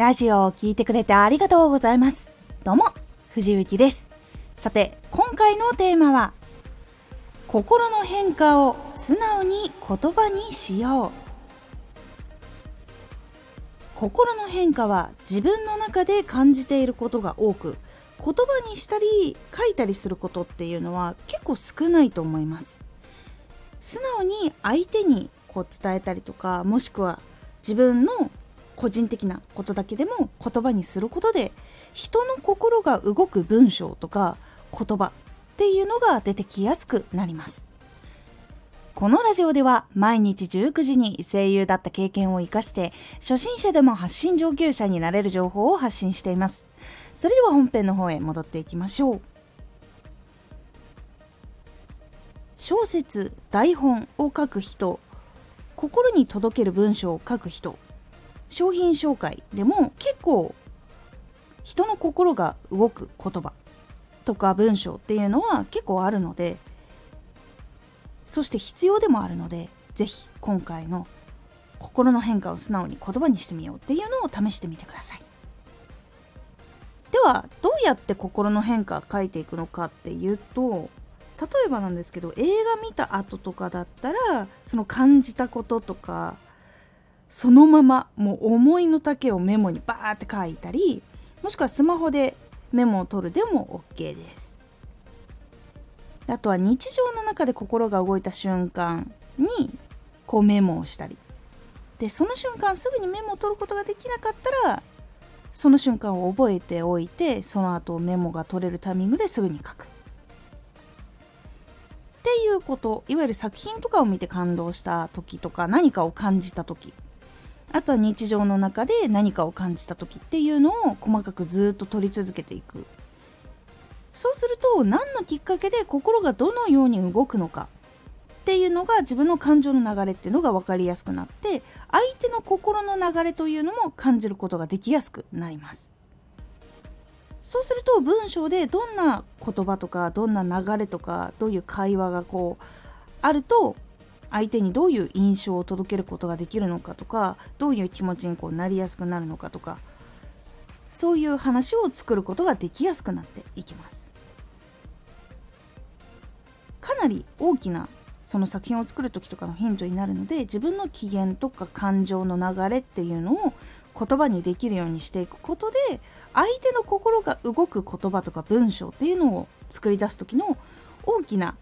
ラジオを聴いてくれてありがとうございます。どうも、藤幸です。さて、今回のテーマは、心の変化を素直に言葉にしよう。心の変化は自分の中で感じていることが多く、言葉にしたり書いたりすることっていうのは結構少ないと思います。素直に相手にこう伝えたりとか、もしくは自分の個人的なことだけでも言葉にすることで人の心が動く文章とか言葉っていうのが出てきやすくなります。このラジオでは毎日19時に声優だった経験を生かして初心者でも発信上級者になれる情報を発信しています。それでは本編の方へ戻っていきましょう。小説台本を書く人心に届ける文章を書く人。商品紹介でも結構人の心が動く言葉とか文章っていうのは結構あるのでそして必要でもあるのでぜひ今回の心の変化を素直に言葉にしてみようっていうのを試してみてください。ではどうやって心の変化書いていくのかっていうと例えばなんですけど映画見た後とかだったらその感じたこととかそのままもう思いの丈をメモにバーって書いたりもしくはスマホでメモを取るでも OK です。あとは日常の中で心が動いた瞬間にこうメモをしたり。でその瞬間すぐにメモを取ることができなかったらその瞬間を覚えておいてその後メモが取れるタイミングですぐに書く。っていうこと。いわゆる作品とかを見て感動した時とか何かを感じた時。あとは日常の中で何かを感じた時っていうのを細かくずっと取り続けていく。そうすると何のきっかけで心がどのように動くのかっていうのが自分の感情の流れっていうのが分かりやすくなって相手の心の流れというのも感じることができやすくなります。そうすると文章でどんな言葉とかどんな流れとかどういう会話がこうあると相手にどういう印象を届けることができるのかとかどういう気持ちにこうなりやすくなるのかとかそういう話を作ることができやすくなっていきます。かなり大きなその作品を作る時とかのヒントになるので自分の機嫌とか感情の流れっていうのを言葉にできるようにしていくことで相手の心が動く言葉とか文章っていうのを作り出す時の大きな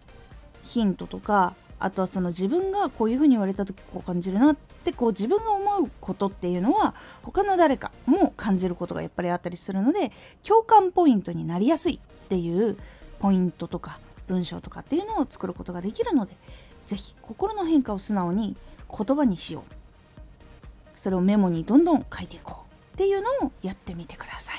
ヒントとかあとはその自分がこういうふうに言われた時こう感じるなってこう自分が思うことっていうのは他の誰かも感じることがやっぱりあったりするので共感ポイントになりやすいっていうポイントとか文章とかっていうのを作ることができるので是非心の変化を素直に言葉にしよう。それをメモにどんどん書いていこうっていうのをやってみてください。